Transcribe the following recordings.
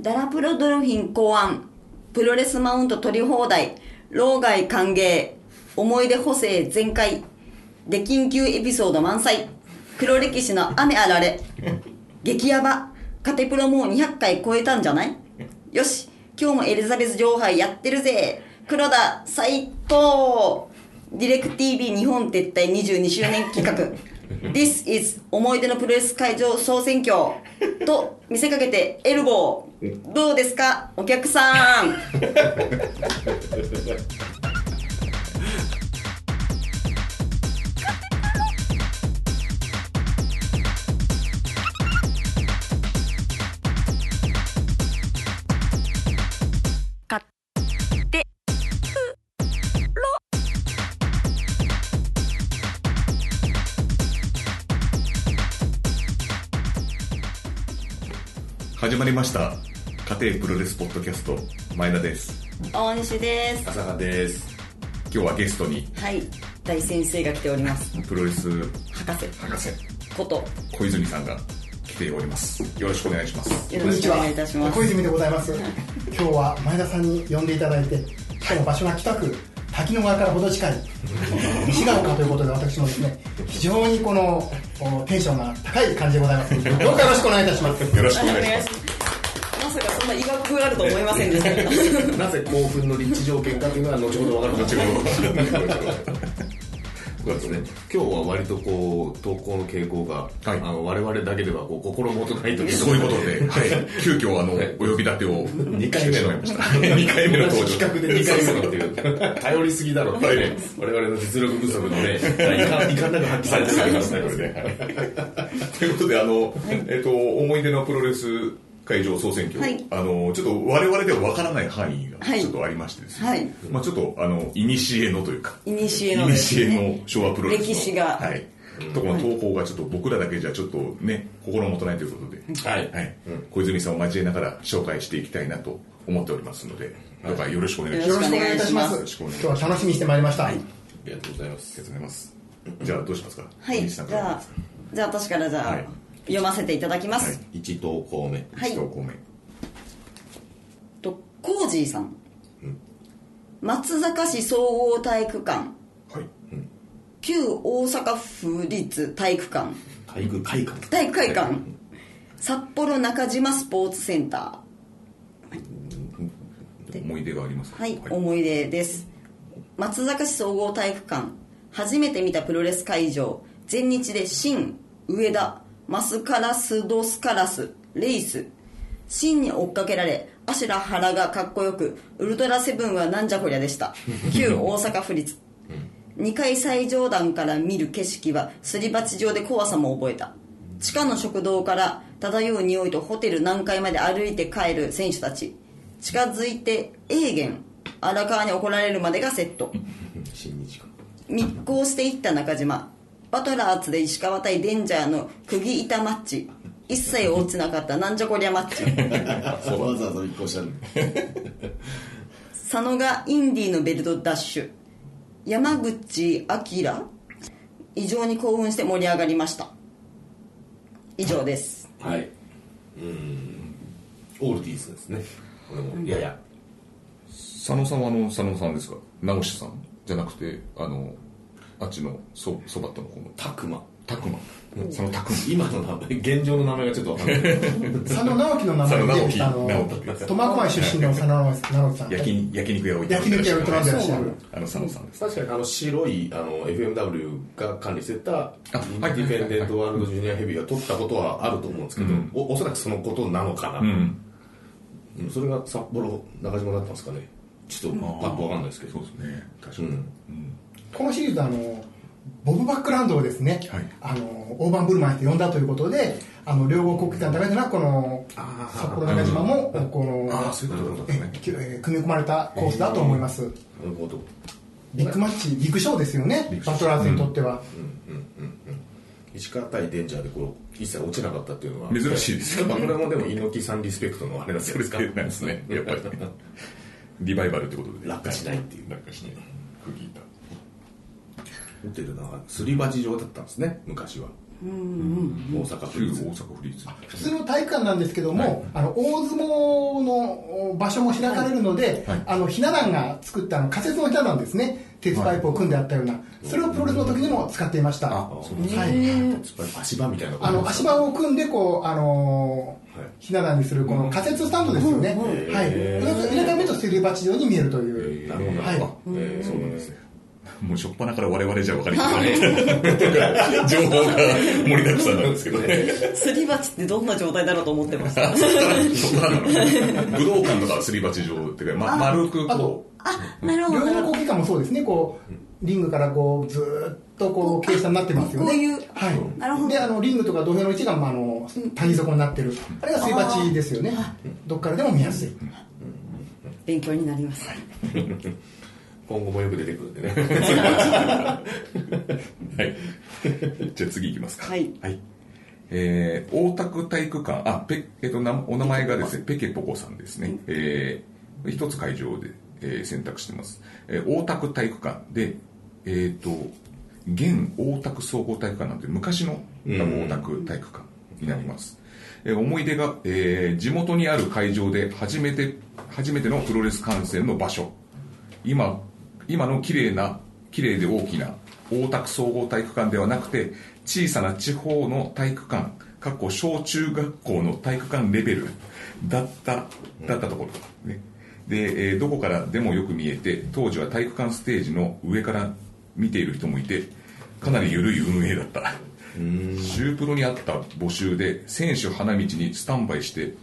ダラプロドルフィン考案。プロレスマウント取り放題。老害歓迎。思い出補正全開。で緊急エピソード満載。黒歴史の雨あられ。激ヤバ。カテプロもう200回超えたんじゃない？よし。今日もエリザベス女王杯やってるぜ。黒田最高。ディレク TV 日本撤退22周年企画。This is 思い出のプロレス会場総選挙。と見せかけてエルボー。どうですかお客さん。始まりました。家庭プロレスポッドキャスト。前田です。大西です。浅香です。今日はゲストに。はい。大先生が来ております。プロレス。博士。博士。こと。小泉さんが来ております。よろしくお願いします。よろしくお願いいたします。小泉でございます。今日は前田さんに呼んでいただいてしかも場所が北区滝野川からほど近い西が丘ということで私もですね非常にこのおテンションが高い感じでございますどうかよろしくお願いいたします。よろしくおお願いしますんな医学があると思いませんでしたなぜ興奮の立地条件かというのは後ほど分かる後ほど。そうですね今日は割とこう投稿の傾向が、はい。あの我々だけではこう心もとないというそういうことで、はい、急遽あの、はいお呼び立てを2回目のしてしまいました2回目の登場。企画で2回目のっていう頼りすぎだろうってね我々の実力不足のねい。かいかんなく発揮されてしまいます。ねこれねということであの、えっと思い出のプロレス会場総選挙、はい。あのちょっと我々では分からない範囲がはい。ちょっとありましてですね、はい。まあ、ちょっとあの古のというかいにしえのです古のね昭和プロレスの歴史が。はい。とこの投稿がちょっと僕らだけじゃちょっとね心もとないということで、はい。はい。小泉さんを交えながら紹介していきたいなと思っておりますので、どうかよろしくお願いします。よろしくお願いいたします。今日は楽しみにしてまいりました、ありがとうございます。ありがとうございます。じゃあどうしますか？はい。西さんから。じゃあじゃあ私からじゃあ、はい読ませていただきます、はい。1投稿目。はい。一投稿目。とコージーさん、松坂市総合体育館。はい。旧大阪府立体育館。体育会館。体育会館。札幌中島スポーツセンタ思い出があります。か。ーはい、思い出です。松坂市総合体育館。初めて見たプロレス会場。全日で新上田マスカラスドスカラスレイス。真に追っかけられアシュラ原がかっこよくウルトラセブンはなんじゃこりゃでした。旧大阪府立。2階最上段から見る景色はすり鉢状で怖さも覚えた。地下の食堂から漂う匂いとホテル何階まで歩いて帰る選手たち。近づいてエーゲン荒川に怒られるまでがセット。密航していった中島バトラーズで石川対デンジャーの釘板マッチ。一切落ちなかった。なんじゃこりゃマッチ。わざわざ一個したる佐野がインディーのベルトダッシュ。山口明。異常に興奮して盛り上がりました。以上です。はい。うん。オールディーズですね。これも。やや。佐野さんはあの佐野さんですか？直志さん？じゃなくてあのあっちのそそばとのこのたくま。たくま。そのたくま。今の名前現状の名前がちょっとわかんない。佐野直樹の名前で佐野直樹。苫小牧出身の佐野直樹さん。焼き焼肉屋を焼肉屋を営んでらっしゃる。あの佐野さんです。確かにあの白いあの FMW が管理してたはい。ディフェンデントワールドジュニアヘビーが取ったことはあると思うんですけど、うん。おおそらくそのことなのかな、うん。うん。それが札幌中島だったんですかね。ちょっとパッとわかんないですけど、そうですね。確かに。うんこのシリーズあのボブ・バックランドをですね、はいあの大盤振る舞いと呼んだということであの両国国技館だけでなくこの札幌中島もこのああそういうことですね。えきえ組み込まれたコースだと思います、なるほどビッグマッチビッグショーですよねバトラーズにとっては、石川対デンジャーでこう一切落ちなかったっていうのは珍しいですやっぱこれもでも猪木さんリスペクトのあれだったんですか？なんですね。やっぱり。リバイバルってことで。落下しないっていう落下しない。ホテルなんかすり鉢状だったんですね昔は。大阪府旧立大阪府立。普通の体育館なんですけども、あの大相撲の場所も開かれるので、はい。あのひな壇が作ったあの仮設のひな壇ですね。鉄パイプを組んであったような、それをプロレスの時にも使っていました。あそうですはい、足場みたいなあの足場を組んでこう、あのひな壇にするこの仮設スタンドですよね、はい、目とすり鉢状に見えるという、なるほど、はい。えー。そうなんですねもう初っ端から我々じゃ分かりません。情報が盛りだくさんなんですけどね。すり鉢ってどんな状態だろうと思ってました武道館とかすり鉢状っていうか、ま、丸くあことあなるほど両方交換もそうですねこうリングからこうずーっとこう傾斜になってますよねこういうはい、なるほどであのリングとか土俵の位置が、まあ、あの谷底になってるあれがすり鉢ですよねどっからでも見やすい勉強になります今後もよく出てくるんでね はい。じゃあ次行きますか。はいえー、大田区体育館、あ、ペ、えっ、と、なお名前がですね、ペケポコさんですね。えー、一つ会場で、えー選択してます。えー、大田区体育館で、えっ、と、現大田区総合体育館なんて昔の大田区体育館になります。えー思い出が、えー地元にある会場で初めて、初めてのプロレス観戦の場所。今今の綺麗な綺麗で大きな大田区総合体育館ではなくて小さな地方の体育館かっこ小中学校の体育館レベルだっただったところ。ね。で、えーどこからでもよく見えて当時は体育館ステージの上から見ている人もいてかなり緩い運営だった。シュープロにあった募集で選手花道にスタンバイして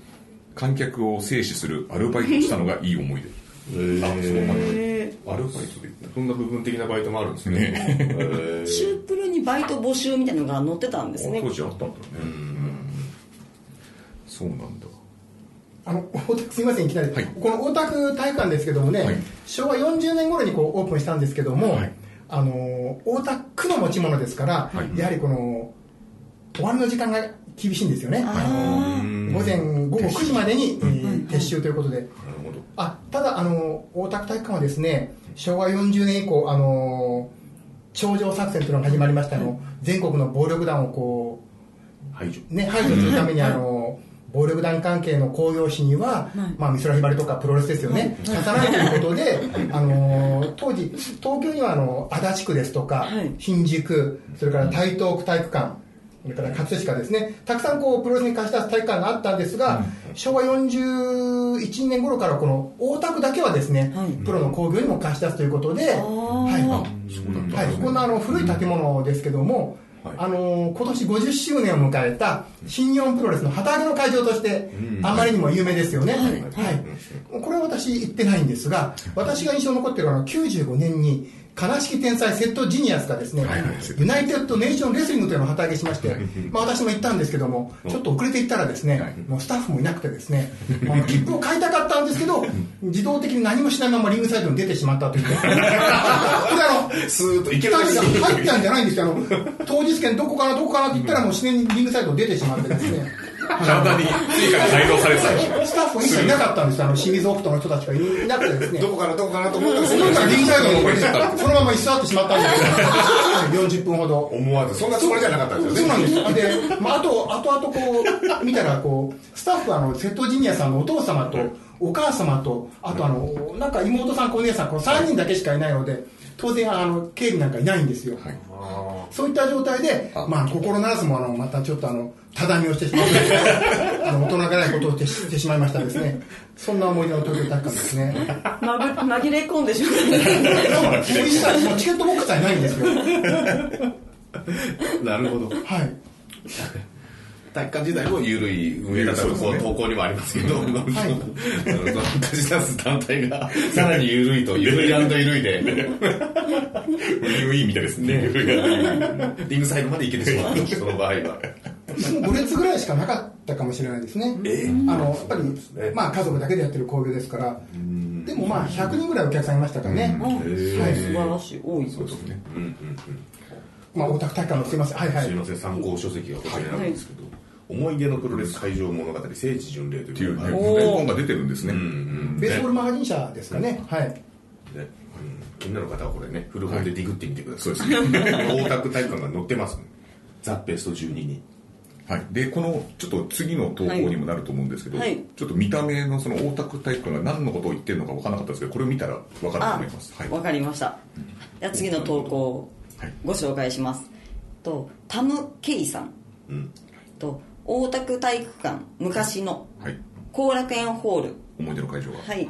観客を制止するアルバイトをしたのがいい思い出。えー。あそうなんだアルバイトでそんな部分的なバイトもあるんですね。えー。シュープルにバイト募集みたいなのが載ってたんですね。当時あったんだね、そうなんだ。あの大田区すみませんいきなり、はい。この大田区体育館ですけどもね、はい。昭和40年頃にこうオープンしたんですけども、はい。あの大田区の持ち物ですから、はい。やはりこの終わりの時間が厳しいんですよね、あ午前午後9時までに、えー撤収ということで、あただあの大田区体育館はですね昭和40年以降あの頂上作戦というのが始まりましたの、全国の暴力団をこ排除。う、ね、排除するために、あの暴力団関係の興行師には、まあ、美空ひばりとかプロレスですよね、足さないということで、あの当時、東京にはあの足立区ですとか、はい。新宿、それから台東区体育館、それから葛飾ですね、たくさんこうプロレスに貸し出す体育館があったんですが、昭和41年頃からこの大田区だけはですね、はいプロの興行にも貸し出すということで、はい。はい、こんなあの古い建物ですけども、はい。あの今年50周年を迎えた新日本プロレスの旗揚げの会場として、あまりにも有名ですよね、はい。これは私言ってないんですが私が印象に残っているのは95年に悲しき天才セットジニアスがですね、はいはいユナイテッドネーションレスリングというのを旗揚げしまして、まあ、私も行ったんですけどもちょっと遅れて行ったらですね、もうスタッフもいなくてですねあの切符を買いたかったんですけど自動的に何もしないままリングサイドに出てしまったという これあのスーッとい。け2る入ったんじゃないんですよ。あの当日券どこかなどこかなって言ったらもう自然にリングサイド出てしまってですね体に追加が内蔵されてたスタッフが一切いなかったんですよ。あの清水オクトの人たちがいなくてですね。どこかなどこかなと思ったんですそのからリングサイドにこれちょっとそのまま居座ってしまったんですけど40分ほど思わず。そんなつもりじゃなかったんですそうよねなんですで、まあ、あと後々こう見たらこうスタッフはあの瀬戸ジニアさんのお父様とお母様とあとあのなんか妹さんお姉さんこの3人だけしかいないので当然あの警備なんかいないんですよ、そういった状態で、まあ、心ならずもあのまたちょっとあのただみをしてしまってあの大人げないことをしてしまいましたですね。そんな思い出の東京体育館ですね。まぐ紛れ込んでしまうもう一切もうチケットボックスはないんですよなるほどはい体育館時代も緩い運営だったとこう投稿にもありますけど、あの貸し出す団体がさらに緩いと緩い緩いで。ウィンウィンみたいですねリングサイドまで行けてしまうと その場合は。その5列ぐらいしかなかったかもしれないですね。あのやっぱり、まあ、家族だけでやってる興行ですから、でもまあ100人ぐらいお客さんいましたからね。あはい。素晴らしい。多いそうですね。まあ、大田区体育館のすいません。はいはい。すみ。ません。参考書籍がこちらにあるんですけど、思い出のプロレス会場物語聖地巡礼という本が。出てるんですね、ベースボールマガジン社ですかね。はい。でね、うん、みんなの方はこれね古本でディグってみてください、そうですね。大田区体育館が載ってます、ザ・ベスト12にはい、でこのちょっと次の投稿にもなると思うんですけど、はい。はいちょっと見た目のその大田区体育館が何のことを言ってるのか分からなかったですけどこれを見たら分かるとあ思います。はい。わかりました。じゃあ次の投稿をはい。ご紹介します。とタム・ケイさん。うん。と大田区体育館昔のはい、後楽園ホール。思い出の会場が。はい、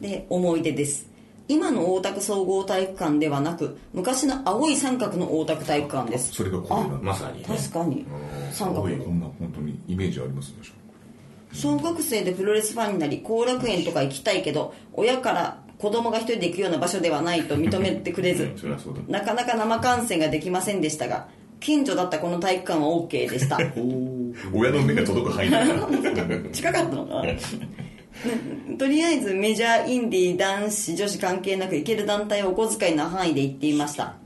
で思い出です。今の大田区総合体育館ではなく昔の青い三角の大田区体育館です。それがこれなんですまさにね。確かに。三角。こんな本当にイメージありますでしょ小学生でプロレスファンになり後楽園とか行きたいけど親から子供が一人で行くような場所ではないと認めてくれずなかなか生観戦ができませんでしたが近所だったこの体育館は OK でした 親の目が届く範囲だから。近かったのかなとりあえずメジャーインディー男子女子関係なく行ける団体をお小遣いの範囲で行っていました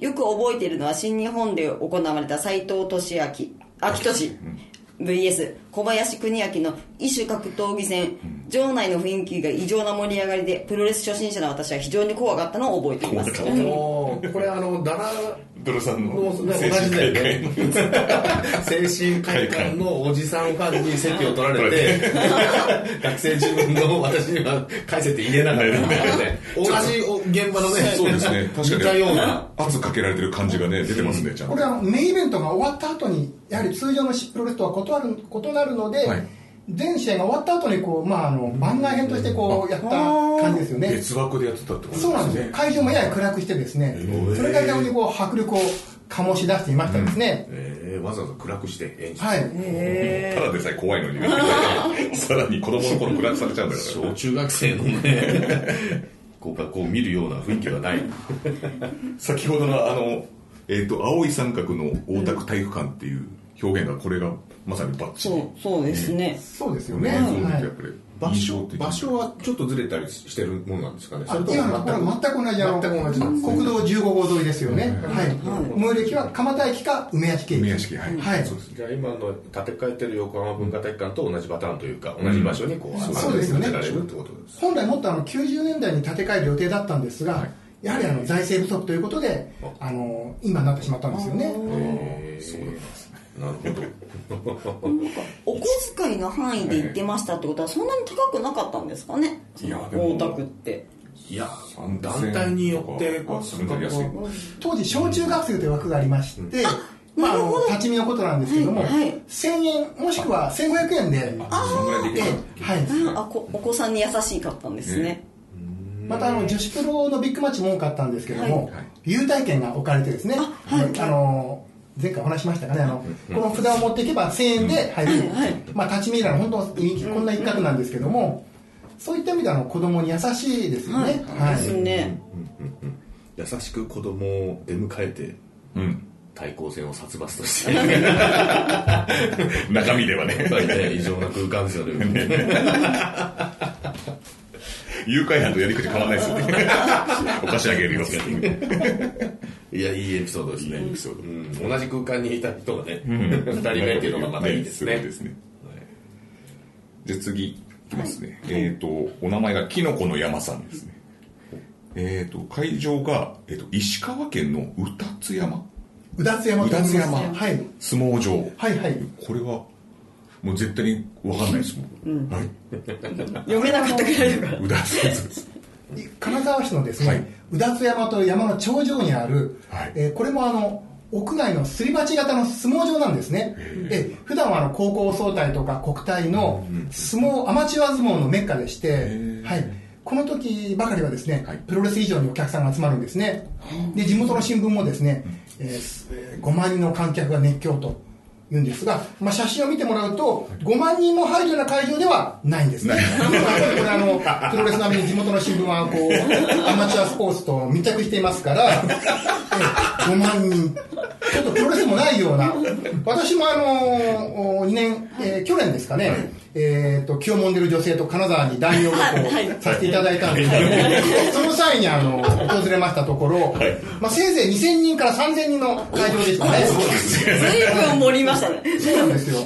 よく覚えているのは新日本で行われた斎藤俊明秋俊 VS 小林邦明の異種格闘技戦場内の雰囲気が異常な盛り上がりでプロレス初心者の私は非常に怖かったのを覚えていますこれあのダラドルさん。の同じだよね精神会館のおじさんファンに席を取られて 学生自分の私には返せて入れなかったんだよね。同じ現場のねそうですね。確似たかにような。圧かけられてる感じがね出てますねちゃんことれはメインイベントが終わった後にやはり通常のプロレスとは異なる異なるので、はい。全試合が終わった後にこう、まあ、あの番外編としてこうやった感じですよね。別枠でやってたってことそうなんですよ。会場もやや暗くしてですね。それが逆にこう迫力を醸し出していましたですね、えーわざわざ暗くして演出。はい。へ ただでさえ怖いのに。ね さらに子供の頃暗くされちゃうんだから 小中学生のね。こう学校を見るような雰囲気はない。先ほどのあの、えー、と青い三角の大田区体育館っていう表現がこれがまさにバッチリ。そうそうですね。そうですよね、ね。そうやっぱり場所場所はちょっとずれたりしてるものなんですかね？それと全く同じあの全く同じなんですね。国道15号沿いですよね、はい。最寄り駅は蒲田駅か梅屋敷駅。梅屋敷はい、はい。そうです。ねじゃあ今の建て替えてる横浜文化体育館と同じパターンというか同じ場所にこう、そうそうですよね。建てられるってことです本来もっとあの90年代に建て替える予定だったんですが、はい。やはりあの財政不足ということであ。の今になってしまったんですよね。へー。なるほど。お小遣いの範囲で行ってましたってことはそんなに高くなかったんですかね？大田区って。いや団体によって当時小中学生という枠がありまして、まあ、立ち見のことなんですけども、はいはい。1000円もしくは1500円であそんぐらいできえるえはい。あこお子さんに優しかったんですね。またあの女子プロのビッグマッチも多かったんですけども、はい。はい。優待券が置かれてですね、あの前回お話しましたかねあの、この札を持っていけば1000円で入る、まあ、立ち見エラーの本当こんな一角なんですけども、そういった意味であの子供に優しいですよね、はい。ですね。優しく子供を出迎えてうん。対抗戦を殺伐として。中身ではね。異常な空間ですよね 誘拐犯とやり口変わらないですよね。お菓子あげるよっていやいいエピソードですね。うん。同じ空間にいた人がね二人目っていうのがまたいいですね。すごいですね。じゃあ次いきますね、えっ、とお名前がきのこの山さんですね。えっ、と会場が、えー、と石川県の宇達山。うだつ山宇と言います達山。はい。相撲場。はいはい。これはもう絶対に分かんないですもん、はい。読めなかったぐらいだから。宇達山です。金沢市のですね、はい。うだつ山という山の頂上にある、はい。えーこれもあの屋内のすり鉢型の相撲場なんですね、えー普段はあの高校総体とか国体の相撲アマチュア相撲のメッカでして、ー。はい、この時ばかりはですね、はい。プロレス以上にお客さんが集まるんですね。で地元の新聞もですね、えーすえー5万人の観客が熱狂と言うんですが、まあ、写真を見てもらうと5万人も入るような会場ではないんですね。これあのプロレス並みに地元の新聞はこうアマチュアスポーツと密着していますから、えー5万人。ちょっとプロレスもないような。私もあの2年、えー去年ですかね、えー、と気をもんでる女性と金沢に大名旅行させていただいたんです。けども、その際にあの訪れましたところ、まあ、せいぜい2000人から3000人の会場でしたね。随分盛りましたね。そうなんですよ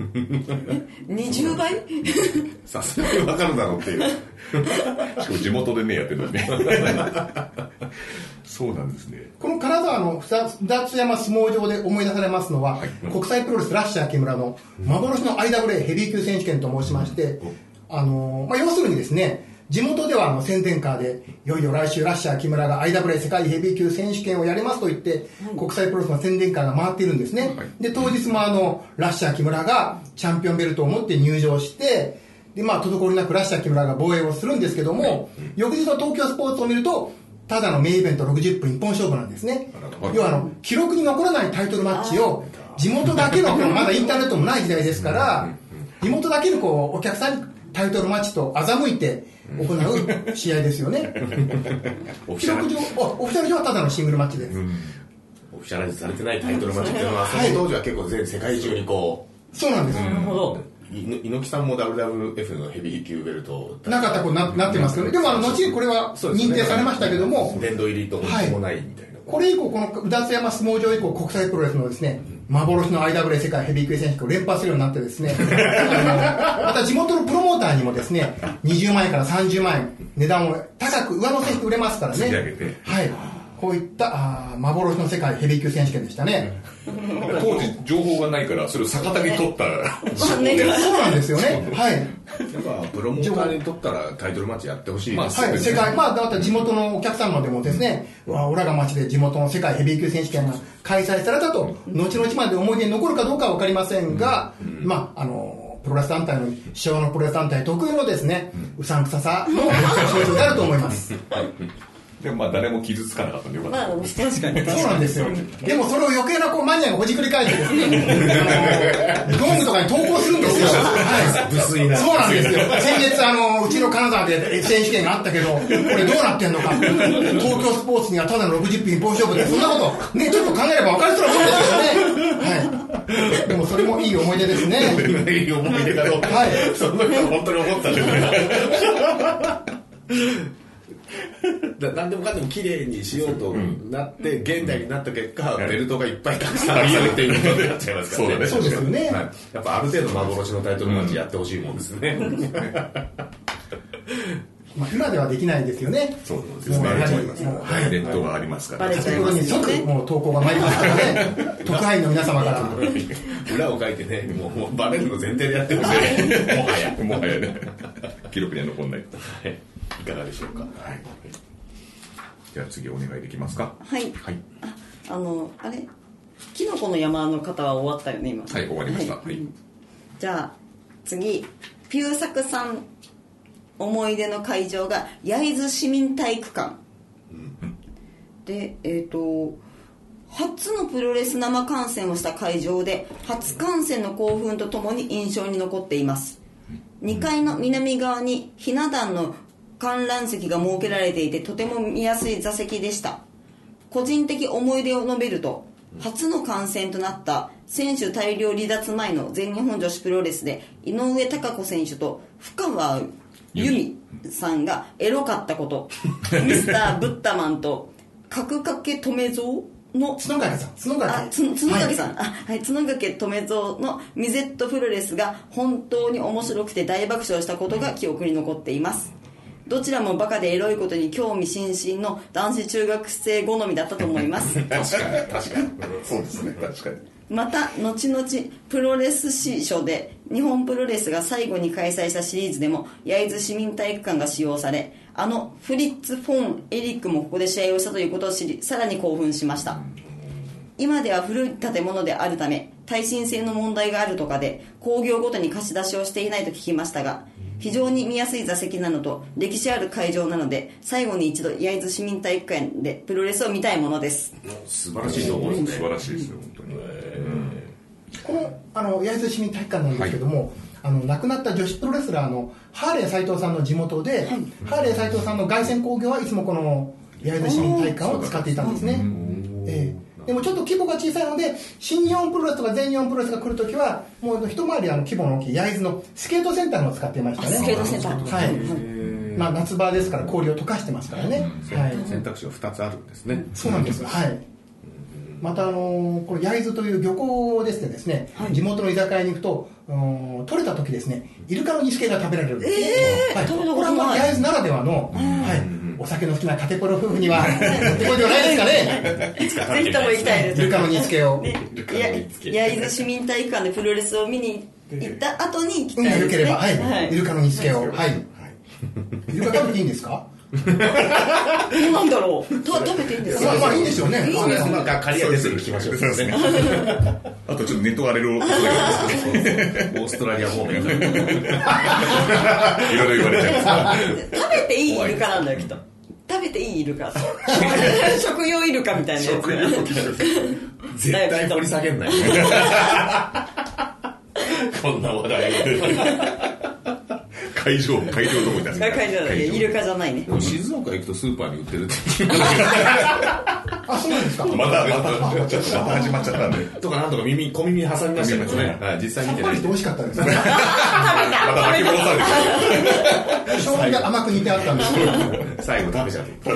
20倍？さすがにわかるだろうっていう。しかも地元でねやってるのにね。そうなんですね。この金沢の二つ山相撲場で思い出されますのは、国際プロレスラッシャー木村の幻の IWA ヘビー級選手権と申しまして、あのまあ、要するにですね、地元ではあの宣伝カーで、いよいよ来週ラッシャー木村が IWA 世界ヘビー級選手権をやりますと言って、国際プロレスの宣伝カーが回っているんですね。で、当日もあの、ラッシャー木村がチャンピオンベルトを持って入場して、で、まあ、滞りなくラッシャー木村が防衛をするんですけども、翌日の東京スポーツを見ると、ただのメインイベント60分一本勝負なんですね。要はあの、記録に残らないタイトルマッチを、地元だけの、まだインターネットもない時代ですから、地元だけのこう、お客さんにタイトルマッチと欺いて行う試合ですよね。オフィシャル記録上、おオフィシャル上はただのシングルマッチです。オフィシャライズされてないタイトルマッチっていうのは、その当時は結構全世界中にこそうなんです。なるほど。猪木さんも WWF のヘビー級ベルトを。なかったことにななってますけどね。でもあの、後にこれはそう。ですね認定されましたけども、殿堂入りともないみたいな。これ以降、この宇田津山相撲場以降、国際プロレスのですね、幻の IWA 世界ヘビー級選手権を連覇するようになってですね、また地元のプロモーターにもですね、20万円から30万円、値段を高く上乗せして売れますからね。はい。こういったあー幻の世界ヘビー級選手権でしたね。当時情報がないからそれを逆手に取った。そうなんですよね。はい。やっぱプロモーターにとったらタイトルマッチやってほしいまあはい、世界、まあ、だから地元のお客様でもですね、うわ、オラが町で地元の世界ヘビー級選手権が開催されたと、後々まで思い出に残るかどうかは分かりませんが、まあ、あの、プロレス団体の、昭和のプロレス団体特有のですね、うさんくささの象徴であると思います。でもまあ誰も傷つかなかったんでよかった、まあ確かに そうなんですよ。でもそれを余計なこうマニアがほじくり返してですね、あの、ゴングとかに投稿するんですよ。はい。無粋なそうなんですよ。先月、あの、うちの金沢で選手権があったけど、これどうなってんのか。東京スポーツにはただの60分一本勝負で、そんなこと、ね、ちょっと考えれば分かりそうなもんですよね。はい。でもそれもいい思い出ですね。いい思い出だろうはいその人本当に思ったんですねだ何でもかんでも綺麗にしようとなって、現代になった結果、ベルトがいっぱいたくさんあるっていうことになっちゃいますからね。そうですよね。はい。やっぱある程度幻のタイトルマッチやってほしいもんですね。まあ、今ではできないですよね。そうですね。もうやはり。もうはい。ネットがありますからバレちゃい先ほどに即もう投稿が参りますからね。特派員の皆様から。裏を書いてね、もうもうバレるの前提でやってほしい。もはや。もはやね。記録には残んない。はいいかがでしょうか？はい。じゃあ次お願いできますか？はい。はい。あのあれ？キノコの山の方は終わったよね今。はい終わりました。はい。じゃあ次ピューサクさん思い出の会場が焼津市民体育館、でえっ、と初のプロレス生観戦をした会場で初観戦の興奮とともに印象に残っています。2階の南側にひな壇の観覧席が設けられていてとても見やすい座席でした。個人的思い出を述べると初の観戦となった選手大量離脱前の全日本女子プロレスで井上貴子選手と深川由美さんがエロかったこと ミスター・ブッダマンと角掛留蔵の角掛さん、角掛あつ角掛さん、あはい角掛留蔵のミゼットプロレスが本当に面白くて大爆笑したことが記憶に残っていますどちらもバカでエロいことに興味津々の男子中学生好みだったと思います。確かに。確かに。そうですね。確かに。また後々プロレス史書で日本プロレスが最後に開催したシリーズでも焼津市民体育館が使用されあのフリッツ・フォン・エリックもここで試合をしたということを知りさらに興奮しました。今では古い建物であるため耐震性の問題があるとかで工業ごとに貸し出しをしていないと聞きましたが非常に見やすい座席なのと歴史ある会場なので最後に一度焼津市民体育館でプロレスを見たいものです。素晴らしいす。ね。素晴らしいですよ本当に。このあの焼津市民体育館なんですけども、あの亡くなった女子プロレスラーのハーレー斎藤さんの地元で、ハーレー斎藤さんの凱旋工業はいつもこの焼津市民体育館を使っていたんですね、ええでもちょっと規模が小さいので新日本プロレスとか全日本プロレスが来るときはもう一回りあの規模の大きい焼津のスケートセンターのを使っていましたね。スケートセンター。はい、まあ、夏場ですから氷を溶かしてますからね、はい、選択肢が2つあるんですね。そうなんですはい。またあのこの焼津という漁港ですねですね、地元の居酒屋に行くとうん取れた時ですねイルカの煮付けが食べられるんです、はい、これは焼津ならではの、はいお酒の好きなカテプロ夫婦には もってこいではないですかね。ぜひとも行きたいです。イルカの煮付けを、ね、や焼津市民体育館でプロレスを見に行った後に行きたいですね。良ければ、はい。はいイルカの煮付けを、はい、イルカ食べていいんですか？どうなんだろう。た食べていいんですか？まあまあいいんですよね。いいんですまあ仮屋ですぐ聞きましょうそうですね。あとちょっとネット荒れる 恐れがありますオーストラリア方面 いろいろ言われちゃいます。食べていいイルカなんだよきっと食べていいイルカ食用イルカみたいなやつ。絶対掘り下げんない こんな話題会場会場どこ行ったんですか会場だね。イルカじゃないね。静岡行くとスーパーに売ってるってあそうなんですか。またまたちょっとまた始まっちゃったんで。とかなんとか耳小耳に挟みましたけどね、はい、実際さ見てない美味しかったですね。また巻き戻されてくる醤油が甘く煮てあったんですけど最後食べちゃって。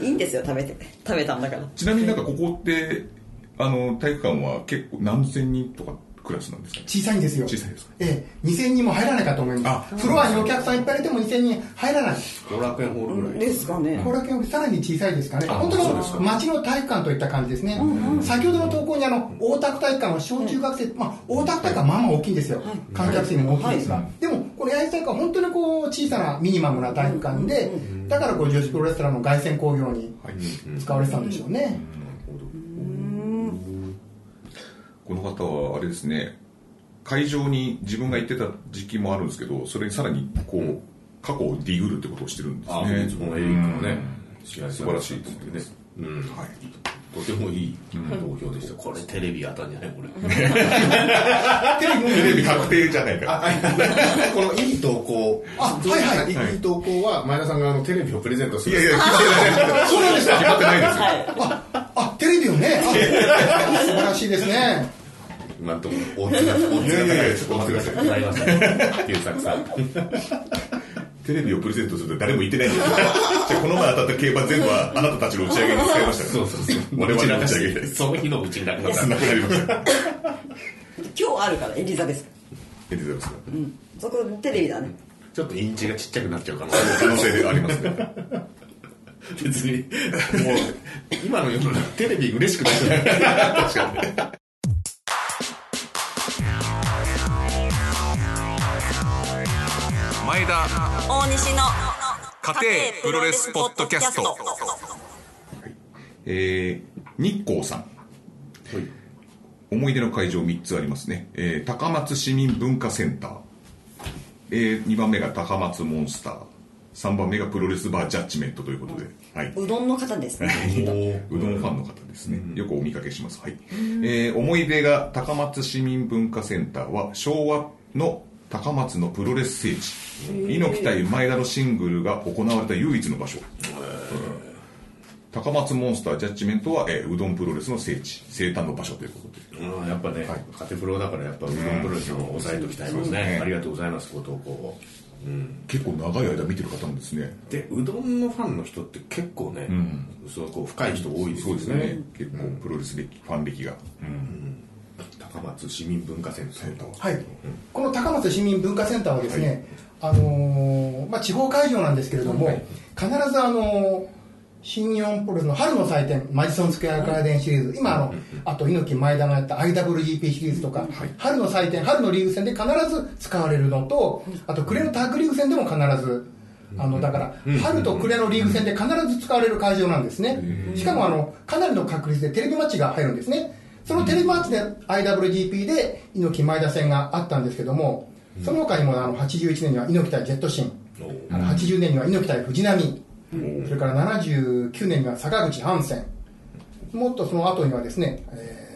いいんですよ食べて。食べたんだから。ちなみになんかここってあの体育館は結構何千人とかクラスなんですか小さいんですよ。小さいですかええ。2000人も入らないかと思います。フロアにお客さんいっぱいいても2000人入らない。後楽園ホールぐらいですかね。後楽園よりさらに小さいですかね。あ本当そうですか。に町の体育館といった感じですね。先ほどの投稿にあの大田区体育館は小中学生、まあ、大田区体育館はまあまあ大きいんですよ。観客数も大きいですが、でもこの八重洲体育館は本当にこう小さなミニマムな体育館でだからこう女子プロレスラーの凱旋工業に使われてたんでしょうね、この方はあれですね会場に自分が行ってた時期もあるんですけどそれにさらにこう過去をディグるってことをしてるんですあね。いつもエリックのね素晴らしいですね。うん。はい。とてもいい投票でした。これテレビ当たんじゃない？これ。テレビ確定じゃないか。このいい投稿。あはいはい。い。い投稿は前田さんがあのテレビをプレゼントする。いやいや決まってない。そうなんですか。決まってないですよ。はああテレビをね。あ素晴らしいですね今んところ大津が大津が高いです大津が高いございません旧作さんテレビをプレゼントすると誰も言ってないんですよ。じゃあこの前当たった競馬全部はあなたたちの打ち上げに使いましたから。そうそうそう。我々の打ち上げでその日のうちになくなった。なくなりましたい今日あるからエリザベス。エリザベスが。うん。そこテレビだね。ちょっとインチがちっちゃくなっちゃうかな可能性でありますね。別にもう今の世の中テレビ嬉しくないじゃない。確かに田大西の家庭プロレスポッドキャスト。えー、日光さん。思い出の会場3つありますね、えー高松市民文化センター、えー、2番目が高松モンスター。3番目がプロレスバージャッジメントということで、はい、うどんの方ですね。うどんファンの方ですね、よくお見かけします、はい。えー思い出が高松市民文化センターは昭和の高松のプロレス聖地。猪木対前田のシングルが行われた唯一の場所、うん高松モンスタージャッジメントは、えーうどんプロレスの聖地。生誕の場所ということで。うんやっぱね、カテプロだからやっぱうどんプロレスを抑えておきたいですね、ありがとうございますご投稿を。結構長い間見てる方なんですね。でうどんのファンの人って結構ね、そうこう深い人多いですよね。そうですね。結構プロレス歴ファン歴が、高松市民文化センター。はい、この高松市民文化センターはですね、あのーまあ、地方会場なんですけれども、必ずあのー新日本プロレスの春の祭典マジソンスクエアガーデンシリーズ今あの、あと猪木前田がやった IWGP シリーズとか、春の祭典春のリーグ戦で必ず使われるのとあと暮れのタッグリーグ戦でも必ずあのだから春と暮れのリーグ戦で必ず使われる会場なんですね。しかもあのかなりの確率でテレビマッチが入るんですねそのテレビマッチで IWGP で猪木前田戦があったんですけども、その他にもあの81年には猪木対ジェットシン、あの80年には猪木対藤波、それから79年には坂口ハンセン、もっとその後にはですね、えー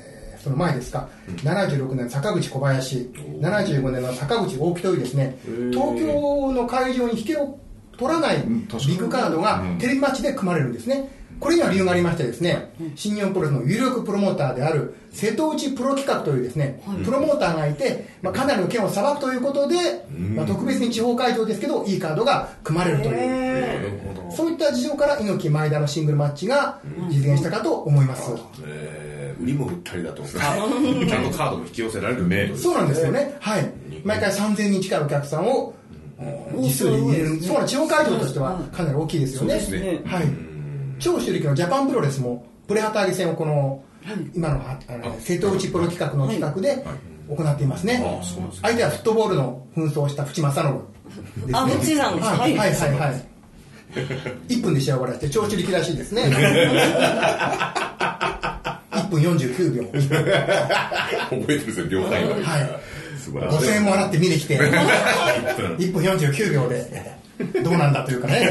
その前ですか、76年坂口小林、75年の坂口大木というですね、東京の会場に引けを取らないビッグカードがうん。テレビマッチで組まれるんですね。これには理由がありましてですね、新日本プロレスの有力プロモーターである瀬戸内プロ企画というですね、プロモーターがいて、まあ、かなりの剣をさばくということで、まあ、特別に地方会場ですけどいいカードが組まれるという、そういった事情から猪木前田のシングルマッチが実現したかと思います、えー。売りも売ったりだとかちゃんとカードも引き寄せられるね。そうなんですよね、はい、毎回3000人近いお客さんを実数で入れる、そうなん地方会場としてはかなり大きいですよね。そうですね。はい。長州力のジャパンプロレスも、プレハターゲ戦をこの、今のああの瀬戸内プロ企画の企画で行っていますね。相手はフットボールの紛争をした淵正信ですね。あムッチーさんですはいはいはいはいはい。1分で試合終わらせて、長州力らしいですね。1分49秒。覚えてるんですよ、秒単位は。い。5000円も払って見に来て、1分49秒で、どうなんだというかね。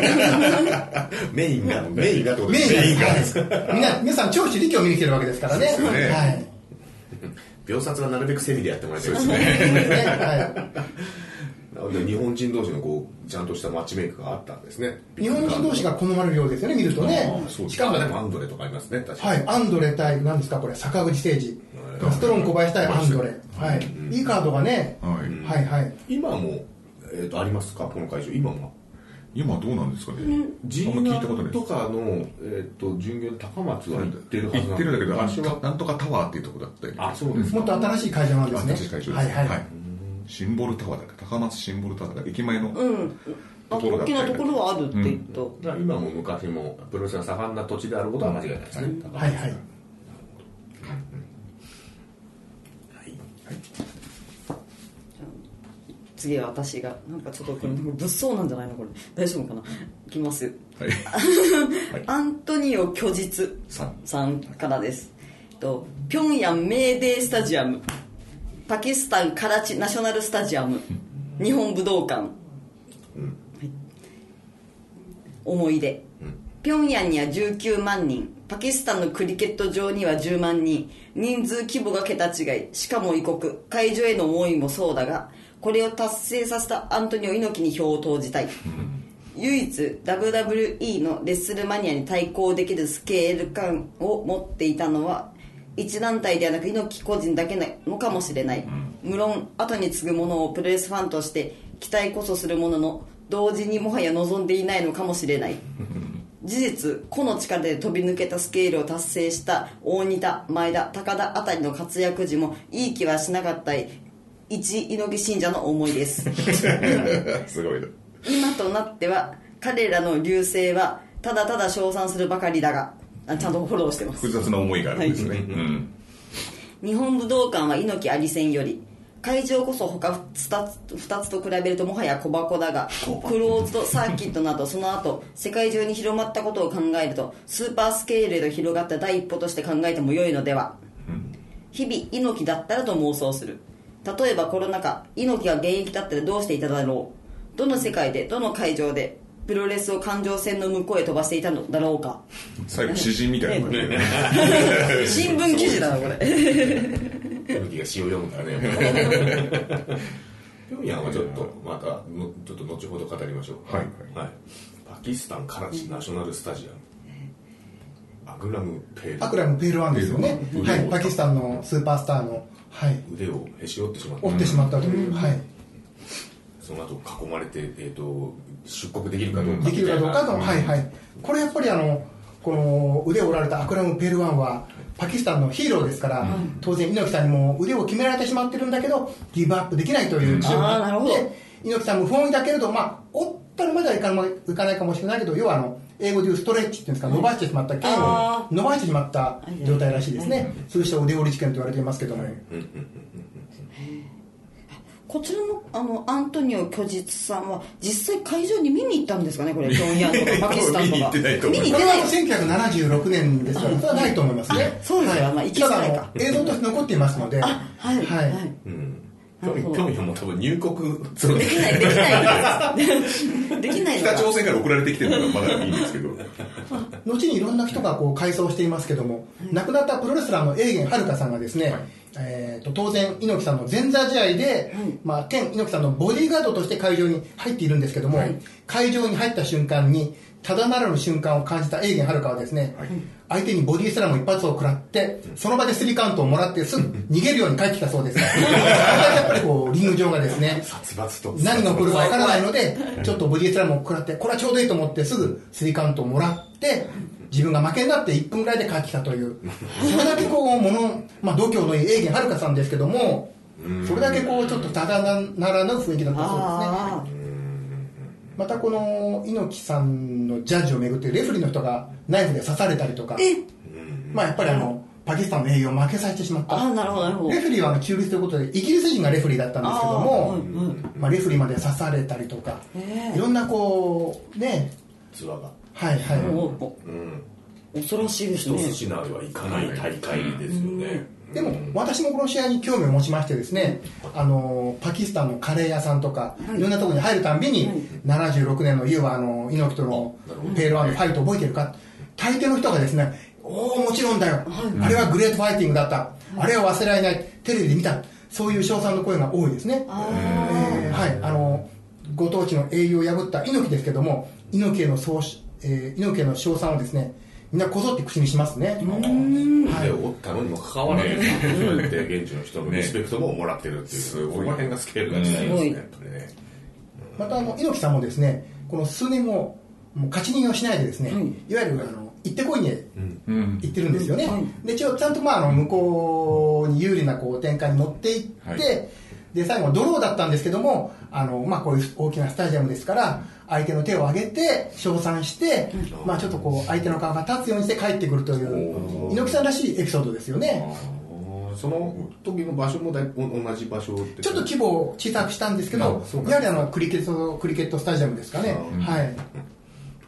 メインがメインがってことメイですねンがはいみんな皆さん長州力を見に来てるわけですからね。ねはい。秒殺はなるべくセミでやってもらいたいですねですね。はい。なので日本人同士のこうちゃんとしたマッチメイクがあったんですね日本人同士が好まれるようですよね、見るとね。しかもでもアンドレとかありますね確かにはい。アンドレ対、何ですか、これ、坂口誠二。ストロン小林対アンドレ。はい。いいカードがね。はいはいはい。今もえーとありますか？この会場今も今どうなんですかね？あ神んま聞いたことない。とかの、えー、と巡業の高松は行ってるはず行ってるんだけど、あ場所はなんとかタワーっていうとこだったよね。あそうですもっと新しい会場なんですね。新しい会場です。はいはい。シンボルタワーだっけ高松シンボルタワーだっけ駅前のうんあところだったよね大きなところはあるって言った、だから今も昔もプロレスが盛んな土地であることは間違いないですね、はいはい。次は私がなんかちょっとこれ物騒なんじゃないの？これ。大丈夫かな？いきますよ。はい。アントニオ虚実さん。からです。と平壌メーデースタジアム。パキスタンカラチナショナルスタジアム。日本武道館、はい。思い出、平壌には19万人。パキスタンのクリケット場には10万人。人数規模が桁違い。しかも異国。会場への思いもそうだがこれを達成させたアントニオ猪木に票を投じたい。唯一 WWE のレッスルマニアに対抗できるスケール感を持っていたのは一団体ではなく猪木個人だけなのかもしれない、無論後に継ぐものをプロレスファンとして期待こそするものの同時にもはや望んでいないのかもしれない。事実個の力で飛び抜けたスケールを達成した大仁田前田高田あたりの活躍時もいい気はしなかった一猪木信者の思いです。すごいな。今となっては彼らの流星はただただ称賛するばかりだがあちゃんとフォローしてます。複雑な思いがあるんですね。うん。日本武道館は猪木ありせんより会場こそ他 2, つ2つと比べるともはや小箱だがクローズドサーキットなどその後世界中に広まったことを考えるとスーパースケールへと広がった第一歩として考えても良いのでは。日々猪木だったらと妄想する例えばコロナ禍猪木が現役だったらどうしていただろう？どの世界でどの会場でプロレスを環状線の向こうへ飛ばしていたのだろうか？最後、詩人みたいなね。新聞記事だなこれ。猪木が詩を読むからね。平壌はちょっとまたのちょっと後ほど語りましょうはい。はい、パキスタンカラチナショナルスタジアム。アグラム・ペール。アクラム・ペールワンですよね。はい。パキスタンのスーパースターの、はい。腕をへし折ってしまった。折ってしまったという、はい。その後囲まれて、えー、と出国できるかどうかできるかどうかの、みはいはい。これやっぱりあの、この腕を折られたアクラム・ペルワンは、パキスタンのヒーローですから、当然猪木さんにも腕を決められてしまってるんだけど、ギブアップできないという事情があーなるほど。あって、猪木さんも不本意だけれど、まあ、折ったのまではいかないいかないかもしれないけど、要はあの、英語で言うストレッチっていうんですか、伸ばしてしまった、剣あを伸ばしてしまった状態らしいですね。通称腕折り事件と言われていますけども。こちらのあのアントニオ虚実さんは実際会場に見に行ったんですかねこれ平壌とか パキスタンとか。見に行ってないと思う見に行ってない。これは1976年ですから、それはないと思いますね。そうですよまあ行きづらいか。映像として残っていますので、はいはい、はい。うんなるほど平壌も多分入国できないできないできない北朝鮮から送られてきてるのがまだいいんですけど。後にいろんな人がこう改装していますけども、亡くなったプロレスラーの永元遥さんがですね、えー、と当然猪木さんの前座試合で、まあ、兼猪木さんのボディーガードとして会場に入っているんですけども、会場に入った瞬間にただならぬ瞬間を感じたエーゲン・ハルカはですね、相手にボディスラム一発を食らってその場でスリーカウントをもらってすぐ逃げるように帰ってきたそうです。それだけやっぱりこうリング上がですね殺伐と。何が起こるかわからないので、ちょっとボディスラムを食らって、これはちょうどいいと思って、すぐスリーカウントをもらって、自分が負けになって1分ぐらいで帰ってきたという、それだけこう、もの、まあ、度胸のいいエーゲンはるかさんですけども、それだけこう、ちょっとただならぬ雰囲気だったそうですね。あまたこの猪木さんのジャッジをめぐってレフェリーの人がナイフで刺されたりとか、まあやっぱりあの、パキスタンの栄誉を負けさせてしまった。ああなるほどなるほど。レフェリーはあの中立ということで、イギリス人がレフェリーだったんですけども、まあ、レフェリーまで刺されたりとか、いろんなこう、ね、器が。はいはい。恐ろしいです一ね筋縄ではいかない大会ですよねでも私もこの試合に興味を持ちましてですね、あのパキスタンのカレー屋さんとか、い、ろんなところに入るたんびに、76年の YOU はあの猪木とのペールワンのファイト覚えてるか。大抵の人がですねおおもちろんだよ、あれはグレートファイティングだった。あれは忘れられない。テレビで見た。そういう称賛の声が多いですね、えーはい。あのご当地の英雄を破った猪木ですけども猪木へのえー猪木への称賛をですねみんなこぞって口にしますね、腕を折ったのにもかかわらず、そうやって現地の人のリスペクトももらってるっていう、すごい。この辺がスケールが違いますね、すごいやっぱりね。またあの猪木さんもですねこの数年後もう勝ち逃げをしないでですね、い。わゆるあの行ってこいにうん。行ってるんですよね、でちょちゃんとまああの向こうに有利なこう展開に持っていって、はい。で最後はドローだったんですけどもあの、まあ、こういう大きなスタジアムですから相手の手を挙げて称賛して、まあ、ちょっとこう相手の顔が立つようにして帰ってくるという猪木さんらしいエピソードですよね。その時の場所もだ同じ場所ちょっと規模を小さくしたんですけどやはりあのクリケットクリケットスタジアムですかね、はい。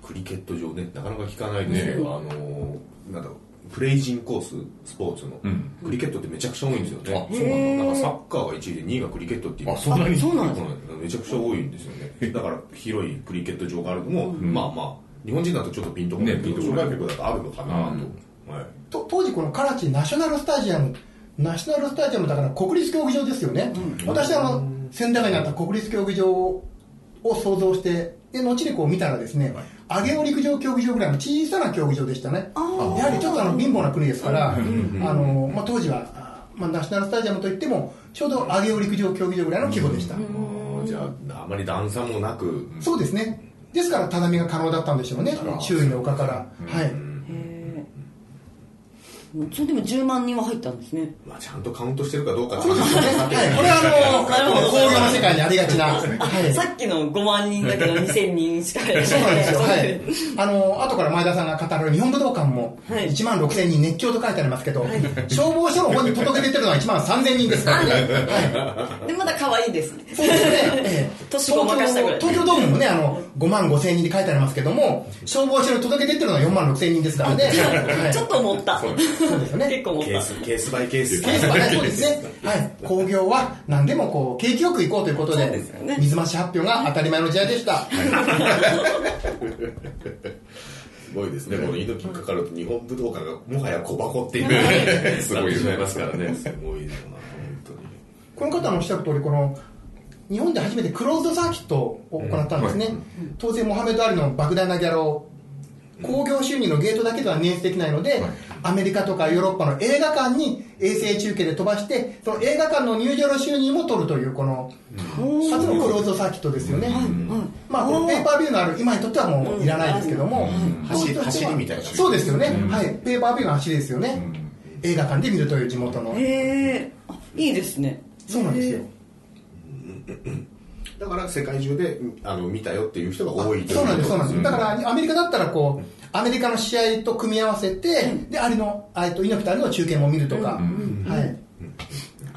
クリケット場ねなかなか聞かないですけど、あのなんだろうプレイジンコーススポーツの、ん。クリケットってめちゃくちゃ多いんですよね。あそうなんだ。なんかサッカーが1位で2位がクリケットっていう。あそんなにそうなんですうんめちゃくちゃ多いんですよね。だから広いクリケット場があるのも、まあまあ日本人だとちょっとピンとこないけど、ねピンとこない。諸外国だとあるのかなと、はい。と当時このカラチナショナルスタジアムナショナルスタジアムだから国立競技場ですよね、私はあの千駄ヶ谷にあった国立競技場を想像してで後にこう見たらですね、上尾陸上競技場ぐらいの小さな競技場でしたね。やはりちょっとあの貧乏な国ですから、あのまあ、当時は、あまあ、ナショナルスタジアムといってもちょうど上尾陸上競技場ぐらいの規模でした、じゃああまり段差もなく、そうですね。ですから畳が可能だったんでしょうね。周囲の丘から、はいそれでも10万人は入ったんですね。まあ、ちゃんとカウントしてるかどうかこれはあの工業の世界にありがちな、はい、さっきの5万人だけど2000人しか入らない。そうなんですよ。はい。あの、後から前田さんが語る日本武道館も、はい。1万6000人熱狂と書いてありますけど、消防署の方に届け出てるのは1万3000人ですから。ね。はい。でまだ可愛いですね。そうですね。ええ。年ごまかしたぐらい。東京東京ドームもね、あの、5万5000人で書いてありますけども、消防署に届け出てるのは4万6000人ですからね。はいちょっと思ったそうですよね。結構思った。ケースケースバイケース。ケースばかりそうですね。はい。工業は何でもこう、景気よく行こうということで、ね。水増し発表が当たり前の時代でした。すごいですね、この猪木にかかると日本武道館がもはや小箱っていう。すごいしまいますからね。すごいよな本当にこの方のおっしゃる通りこの日本で初めてクローズドサーキットを行ったんですね、当然モハメド・アリの莫大なギャラを興行収入のゲートだけでは捻出できないので、アメリカとかヨーロッパの映画館に衛星中継で飛ばしてその映画館の入場の収入も取るというこの初のクローズドサーキットですよね、まあ、このペーパービューのある今にとってはもういらないですけども、走りみたいな。そうですよね、はい、ペーパービューの走りですよね、映画館で見るという地元の、へえあいいですね。そうなんですよ、だから世界中であの見たよっていう人が多いそうなんです、そうなんです。だかから、アメリカだったら、こう、アメリカの試合と組み合わせて、で、あれの、えっと、猪木とあれの中継も見るとか、はい。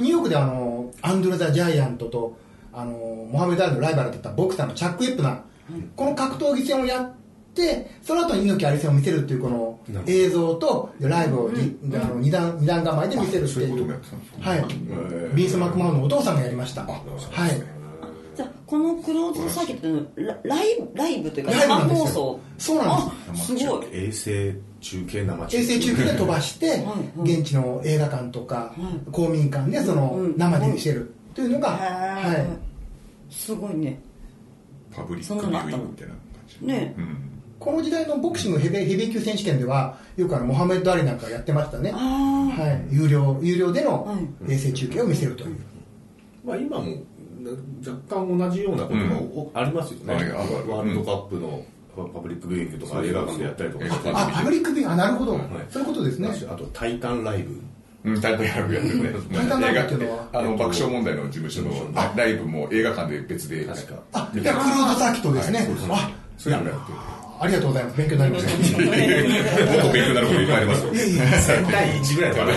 ニューヨークであの、アンドレ・ザ・ジャイアントと、あの、モハメド・アリのライバルだったボクサーのチャック・ウェップナー、この格闘技戦をやって、その後に猪木アリ戦を見せるっていう、この映像とでライブをり、あの二段二段構えで見せるっていう。そういうこともやってたんですね。はい。ビンス・マクマホンのお父さんがやりました。はい。じゃあこのクローズドサーキットのラライブライブというかライブな生放送。そうなんですあすごい。衛星中継生中継。衛星中継で飛ばしてはい現地の映画館とか公民館でそのうん。生で見せる。というのが、はい、すごいね。パブリックビューイングみたいな感じ。ね。うん。この時代のボクシングヘビーヘビー級選手権ではよくあのモハメッド・アリなんかやってましたね、あはい、有料有料でのはい。衛星中継を見せるという、まあ、今も若干同じようなことがおありますよね、はいあるあるワールドカップのパブリックビューイングと。か映画館でやったりとかあパブリックビューあなるほど、はい。そういうことですね。あと「タイタンライブ」うん、タイタンライブやってるね。タイタンライブっていうのは？あの、爆笑問題の事務所のあライブも映画館で別で。確か。あいやクルーズサーキットですね、あそういうのやってる。ありがとうございます。勉強になりました。もっと勉強になることいっぱいありますよ。1000対1ぐらいとかね